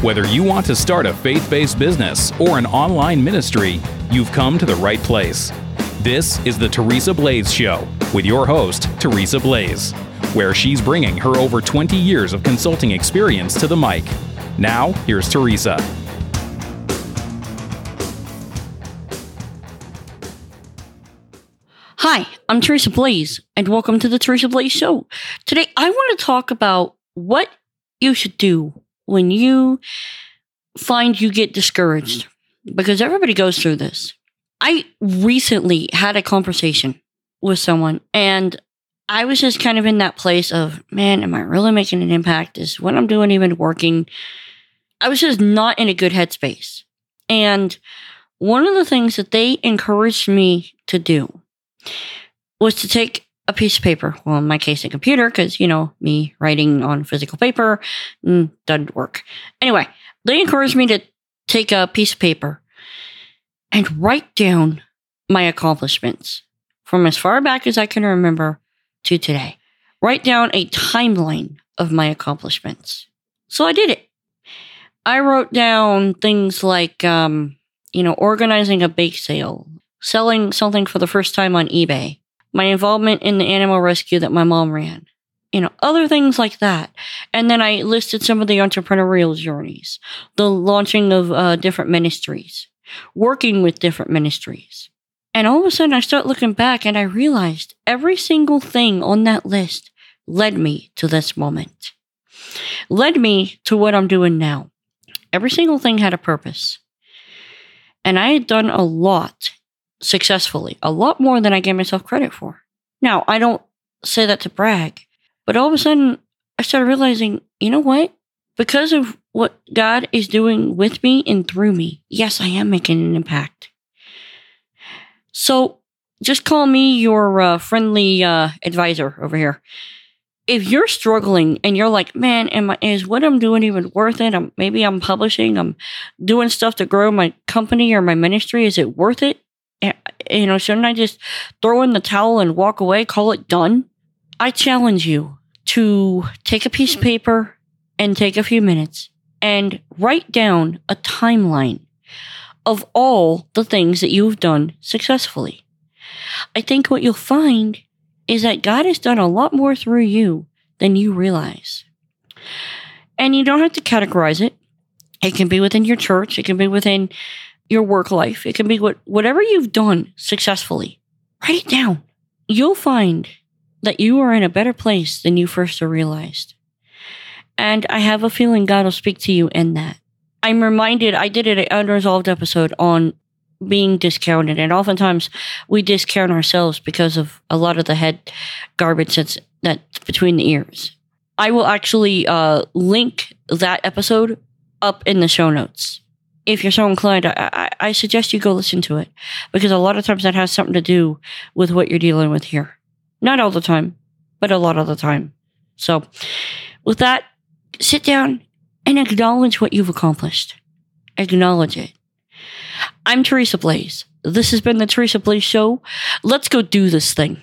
Whether you want to start a faith based business or an online ministry, you've come to the right place. This is the Teresa Blaze Show with your host, Teresa Blaze, where she's bringing her over 20 years of consulting experience to the mic. Now, here's Teresa. Hi, I'm Teresa Blaze, and welcome to the Teresa Blaze Show. Today, I want to talk about what you should do when you find you get discouraged, mm-hmm. because everybody goes through this. I recently had a conversation with someone, and I was just kind of in that place of, man, am I really making an impact? Is what I'm doing even working? I was just not in a good headspace. And one of the things that they encouraged me to do was to take a piece of paper. Well, in my case, a computer, because, you know, me writing on physical paper mm, doesn't work. Anyway, they encouraged me to take a piece of paper and write down my accomplishments from as far back as I can remember to today. Write down a timeline of my accomplishments. So I did it. I wrote down things like, um, you know, organizing a bake sale, selling something for the first time on eBay, my involvement in the animal rescue that my mom ran, you know, other things like that. And then I listed some of the entrepreneurial journeys, the launching of uh, different ministries, working with different ministries. And all of a sudden, I start looking back and I realized every single thing on that list led me to this moment, led me to what I'm doing now. Every single thing had a purpose. And I had done a lot successfully, a lot more than I gave myself credit for. Now, I don't say that to brag, but all of a sudden I started realizing, you know what? Because of what God is doing with me and through me, yes, I am making an impact. So just call me your uh, friendly uh, advisor over here. If you're struggling and you're like, man, am I, is what I'm doing even worth it? I'm, maybe I'm publishing, I'm doing stuff to grow my company or my ministry. Is it worth it? You know, shouldn't I just throw in the towel and walk away, call it done? I challenge you to take a piece of paper and take a few minutes and write down a timeline of all the things that you've done successfully. I think what you'll find is that God has done a lot more through you than you realize. And you don't have to categorize it. It can be within your church, it can be within your work life. It can be what, whatever you've done successfully. Write it down. You'll find that you are in a better place than you first realized. And I have a feeling God will speak to you in that. I'm reminded, I did an unresolved episode on being discounted. And oftentimes we discount ourselves because of a lot of the head garbage that's, that's between the ears. I will actually uh, link that episode up in the show notes if you're so inclined, I, I, I, suggest you go listen to it because a lot of times that has something to do with what you're dealing with here. Not all the time, but a lot of the time. So, with that, sit down and acknowledge what you've accomplished. Acknowledge it. I'm Teresa Blaze. This has been the Teresa Blaze Show. Let's go do this thing.